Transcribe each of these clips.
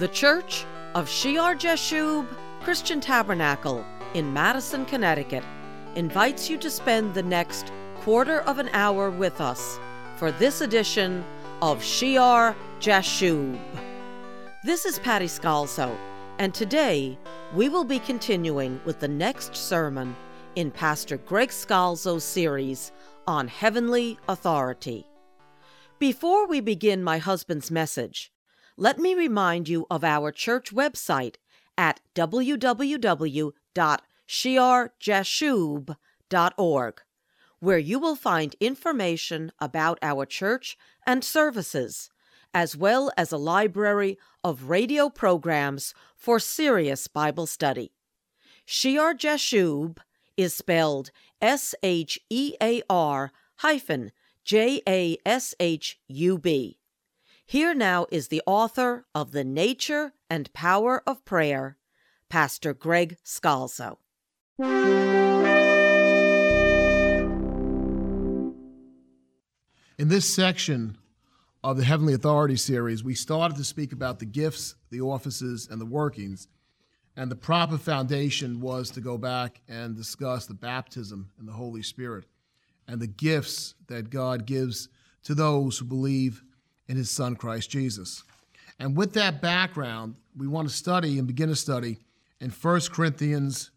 The Church of Shear Jashub Christian Tabernacle in Madison, Connecticut invites you to spend the next quarter of an hour with us for this edition of Shear Jashub. This is Patty Scalzo, and today we will be continuing with the next sermon in Pastor Greg Scalzo's series on heavenly authority. Before we begin my husband's message, let me remind you of our church website at www.shearjashub.org, where you will find information about our church and services, as well as a library of radio programs for serious Bible study. Shear Jashub is spelled S H E A R hyphen J A S H U B. Here now is the author of The Nature and Power of Prayer, Pastor Greg Scalzo. In this section of the Heavenly Authority series, we started to speak about the gifts, the offices, and the workings. And the proper foundation was to go back and discuss the baptism and the Holy Spirit and the gifts that God gives to those who believe in his son Christ Jesus. And with that background, we want to study and begin a study in 1 Corinthians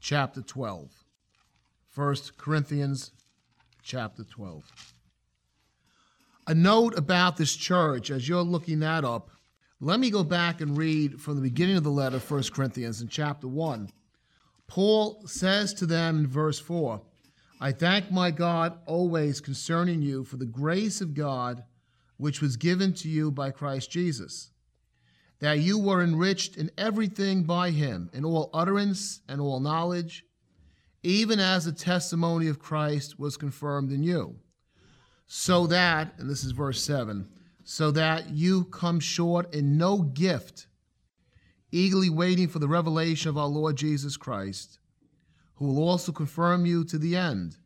chapter 12. 1 Corinthians chapter 12. A note about this church, as you're looking that up, let me go back and read from the beginning of the letter, 1 Corinthians, in chapter 1. Paul says to them in verse 4 I thank my God always concerning you for the grace of God which was given to you by Christ Jesus, that you were enriched in everything by him, in all utterance and all knowledge, even as the testimony of Christ was confirmed in you. So that, and this is verse 7, so that you come short in no gift, eagerly waiting for the revelation of our Lord Jesus Christ, who will also confirm you to the end,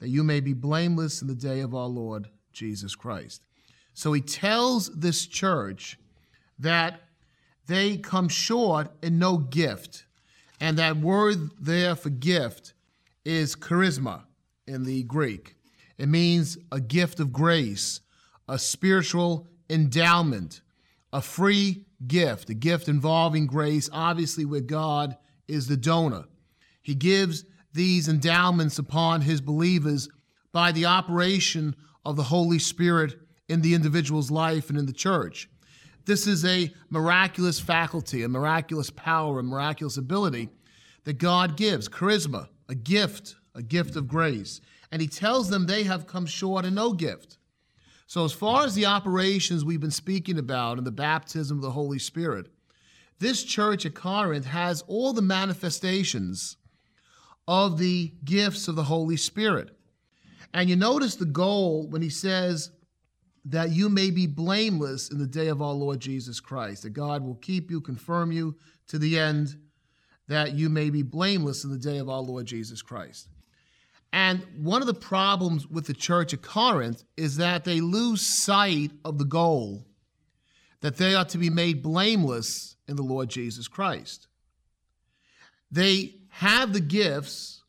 that you may be blameless in the day of our Lord Jesus Christ. So he tells this church that they come short in no gift. And that word there for gift is charisma in the Greek. It means a gift of grace, a spiritual endowment, a free gift, a gift involving grace, obviously, where God is the donor. He gives these endowments upon his believers by the operation of the Holy Spirit in the individual's life and in the church. This is a miraculous faculty, a miraculous power, a miraculous ability that God gives charisma, a gift, a gift of grace. And He tells them they have come short in no gift. So, as far as the operations we've been speaking about in the baptism of the Holy Spirit, this church at Corinth has all the manifestations of the gifts of the Holy Spirit. And you notice the goal when he says, that you may be blameless in the day of our Lord Jesus Christ, that God will keep you, confirm you to the end, that you may be blameless in the day of our Lord Jesus Christ. And one of the problems with the church at Corinth is that they lose sight of the goal that they are to be made blameless in the Lord Jesus Christ. They have the gifts,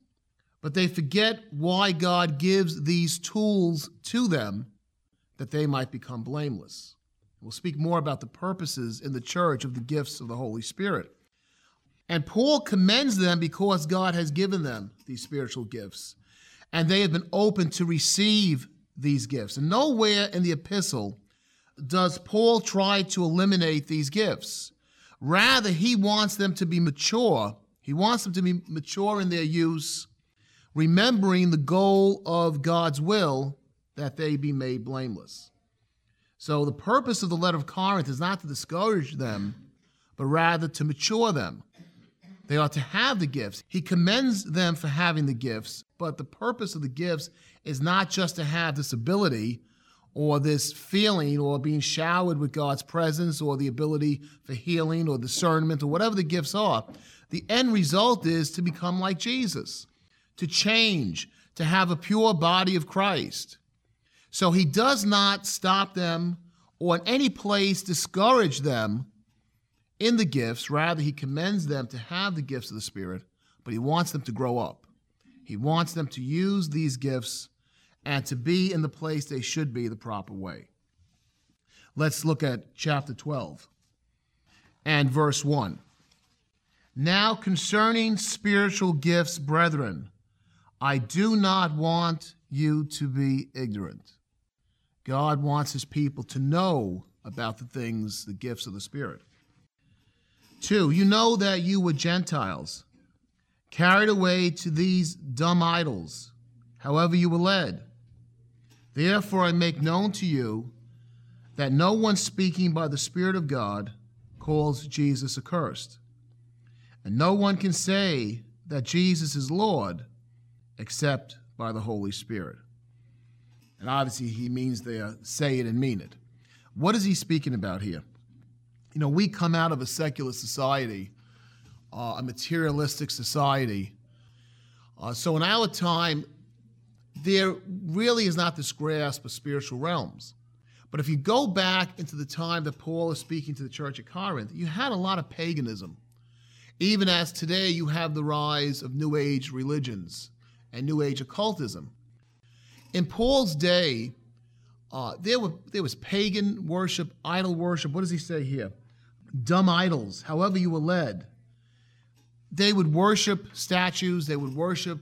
but they forget why God gives these tools to them that they might become blameless. We'll speak more about the purposes in the church of the gifts of the Holy Spirit. And Paul commends them because God has given them these spiritual gifts, and they have been open to receive these gifts. And nowhere in the epistle does Paul try to eliminate these gifts. Rather, he wants them to be mature. He wants them to be mature in their use, remembering the goal of God's will that they be made blameless. So the purpose of the letter of Corinth is not to discourage them, but rather to mature them. They ought to have the gifts. He commends them for having the gifts, but the purpose of the gifts is not just to have this ability or this feeling or being showered with God's presence or the ability for healing or discernment or whatever the gifts are. The end result is to become like Jesus, to change, to have a pure body of Christ. So he does not stop them or in any place discourage them in the gifts. Rather, he commends them to have the gifts of the Spirit, but he wants them to grow up. He wants them to use these gifts and to be in the place they should be the proper way. Let's look at chapter 12 and verse 1. Now, concerning spiritual gifts, brethren, I do not want you to be ignorant. God wants his people to know about the things, the gifts of the Spirit. Two, you know that you were Gentiles, carried away to these dumb idols, however you were led. Therefore, I make known to you that no one speaking by the Spirit of God calls Jesus accursed and no one can say that Jesus is Lord except by the Holy Spirit. And obviously, he means there, say it and mean it. What is he speaking about here? You know, we come out of a secular society, uh, a materialistic society. Uh, so in our time, there really is not this grasp of spiritual realms. But if you go back into the time that Paul is speaking to the church at Corinth, you had a lot of paganism even as today you have the rise of New Age religions and New Age occultism. In Paul's day, uh, there, were, there was pagan worship, idol worship. What does he say here? Dumb idols, however you were led. They would worship statues, they would worship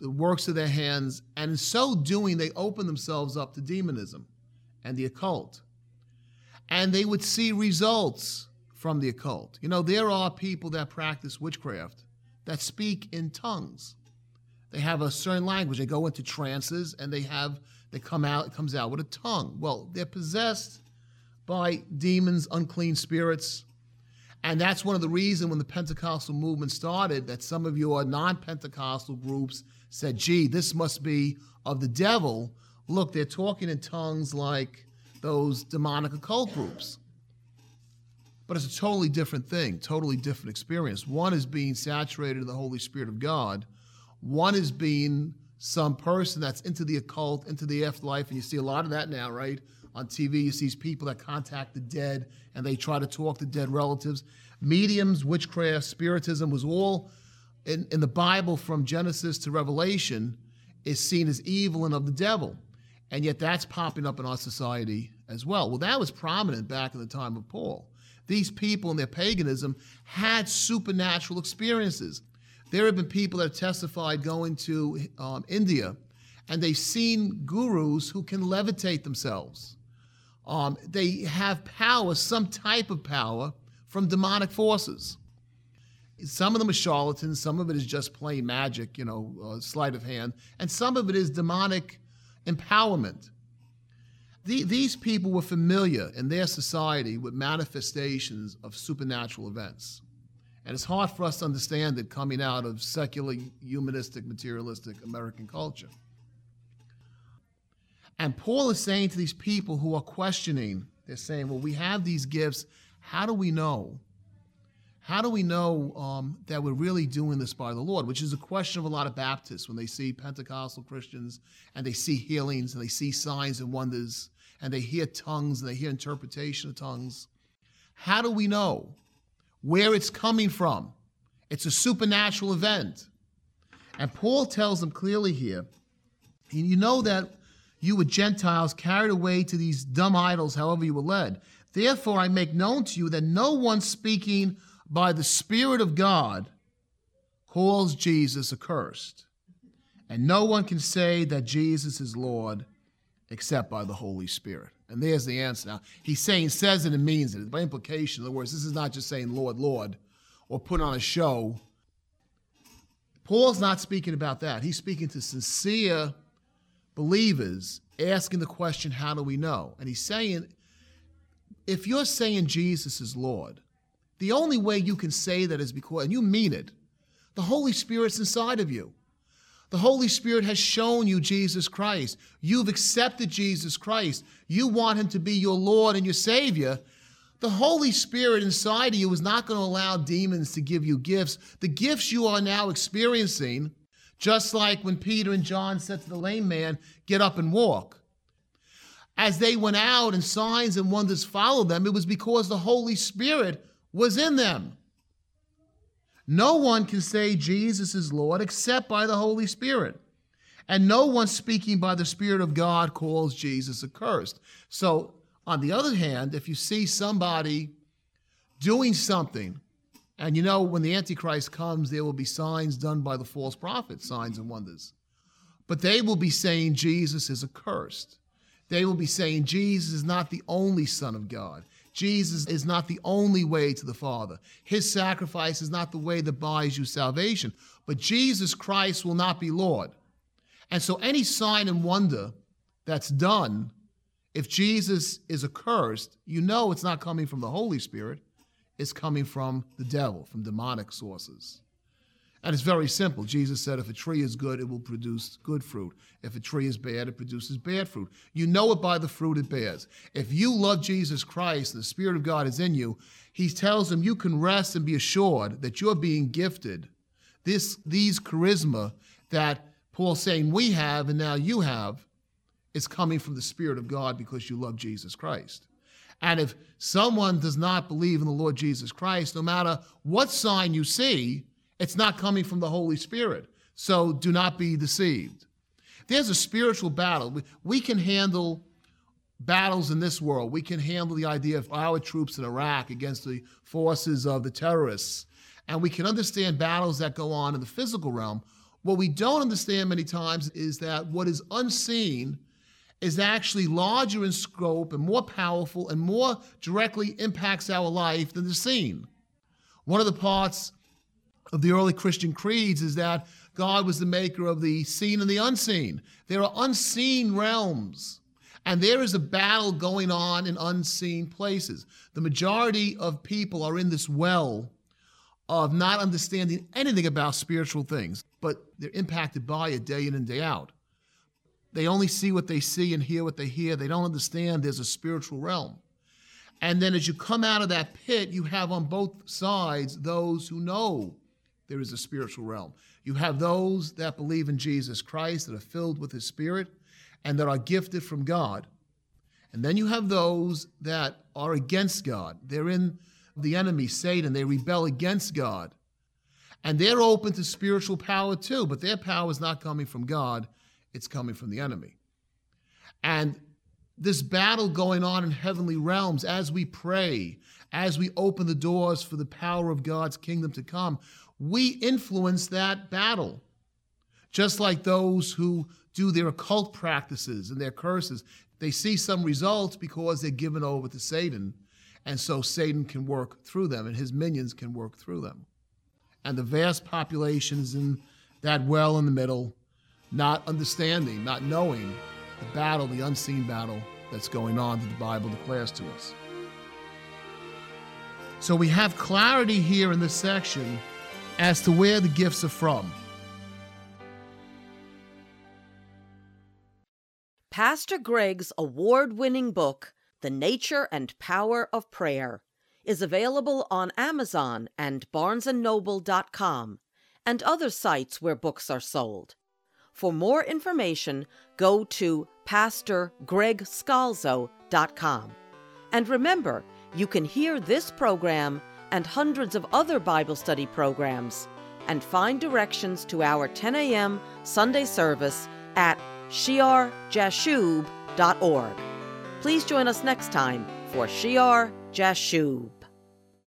the works of their hands, and in so doing, they opened themselves up to demonism and the occult. And they would see results from the occult. You know, there are people that practice witchcraft that speak in tongues. They have a certain language. They go into trances and they have they come out, it comes out with a tongue. Well, they're possessed by demons, unclean spirits. And that's one of the reasons when the Pentecostal movement started that some of your non-Pentecostal groups said, gee, this must be of the devil. Look, they're talking in tongues like those demonic occult groups. But it's a totally different thing, totally different experience. One is being saturated in the Holy Spirit of God. One is being some person that's into the occult, into the afterlife, and you see a lot of that now, right? On TV, you see people that contact the dead and they try to talk to dead relatives. Mediums, witchcraft, spiritism was all in, in the Bible from Genesis to Revelation is seen as evil and of the devil. And yet that's popping up in our society as well. Well, that was prominent back in the time of Paul these people in their paganism had supernatural experiences. There have been people that have testified going to um, India and they've seen gurus who can levitate themselves. Um, they have power, some type of power, from demonic forces. Some of them are charlatans, some of it is just plain magic, you know, uh, sleight of hand, and some of it is demonic empowerment. The, these people were familiar in their society with manifestations of supernatural events. And it's hard for us to understand it coming out of secular, humanistic, materialistic American culture. And Paul is saying to these people who are questioning, they're saying, well, we have these gifts. How do we know? How do we know um, that we're really doing this by the Lord? Which is a question of a lot of Baptists when they see Pentecostal Christians and they see healings and they see signs and wonders and they hear tongues and they hear interpretation of tongues. How do we know where it's coming from? It's a supernatural event. And Paul tells them clearly here you know that you were Gentiles carried away to these dumb idols, however you were led. Therefore, I make known to you that no one speaking by the Spirit of God calls Jesus accursed. And no one can say that Jesus is Lord except by the Holy Spirit. And there's the answer. Now, he's saying, says it and means it. By implication, in other words, this is not just saying Lord, Lord, or put on a show. Paul's not speaking about that. He's speaking to sincere believers asking the question, How do we know? And he's saying, if you're saying Jesus is Lord, the only way you can say that is because, and you mean it, the Holy Spirit's inside of you. The Holy Spirit has shown you Jesus Christ. You've accepted Jesus Christ. You want him to be your Lord and your Savior. The Holy Spirit inside of you is not going to allow demons to give you gifts. The gifts you are now experiencing, just like when Peter and John said to the lame man, Get up and walk. As they went out and signs and wonders followed them, it was because the Holy Spirit was in them. No one can say Jesus is Lord except by the Holy Spirit. And no one speaking by the Spirit of God calls Jesus accursed. So, on the other hand, if you see somebody doing something, and you know, when the Antichrist comes, there will be signs done by the false prophets, signs and wonders. But they will be saying Jesus is accursed. They will be saying Jesus is not the only Son of God. Jesus is not the only way to the Father. His sacrifice is not the way that buys you salvation. But Jesus Christ will not be Lord. And so any sign and wonder that's done, if Jesus is accursed, you know it's not coming from the Holy Spirit, it's coming from the devil, from demonic sources. And it's very simple. Jesus said, if a tree is good, it will produce good fruit. If a tree is bad, it produces bad fruit. You know it by the fruit it bears. If you love Jesus Christ, the Spirit of God is in you, he tells them you can rest and be assured that you're being gifted this, these charisma that Paul's saying we have and now you have is coming from the Spirit of God because you love Jesus Christ. And if someone does not believe in the Lord Jesus Christ, no matter what sign you see, it's not coming from the Holy Spirit. So do not be deceived. There's a spiritual battle. We, can handle battles in this world. We can handle the idea of our troops in Iraq against the forces of the terrorists. And we can understand battles that go on in the physical realm. What we don't understand many times is that what is unseen is actually larger in scope and more powerful and more directly impacts our life than the seen. One of the parts of the early Christian creeds is that God was the maker of the seen and the unseen. There are unseen realms, and there is a battle going on in unseen places. The majority of people are in this well of not understanding anything about spiritual things, but they're impacted by it day in and day out. They only see what they see and hear what they hear. They don't understand there's a spiritual realm. And then as you come out of that pit, you have on both sides those who know there is a spiritual realm. You have those that believe in Jesus Christ, that are filled with His Spirit, and that are gifted from God. And then you have those that are against God. They're in the enemy, Satan. They rebel against God. And they're open to spiritual power too, but their power is not coming from God, it's coming from the enemy. And this battle going on in heavenly realms as we pray, as we open the doors for the power of God's kingdom to come, we influence that battle. Just like those who do their occult practices and their curses, they see some results because they're given over to Satan. And so Satan can work through them and his minions can work through them. And the vast population is in that well in the middle, not understanding, not knowing the battle, the unseen battle that's going on that the Bible declares to us. So we have clarity here in this section as to where the gifts are from. Pastor Greg's award winning book, The Nature and Power of Prayer, is available on Amazon and barnesandnoble.com and other sites where books are sold. For more information, go to pastorgregscalzo.com. And remember, you can hear this program and hundreds of other Bible study programs, and find directions to our 10 a.m. Sunday service at shearjashub.org. Please join us next time for Shear Jashub.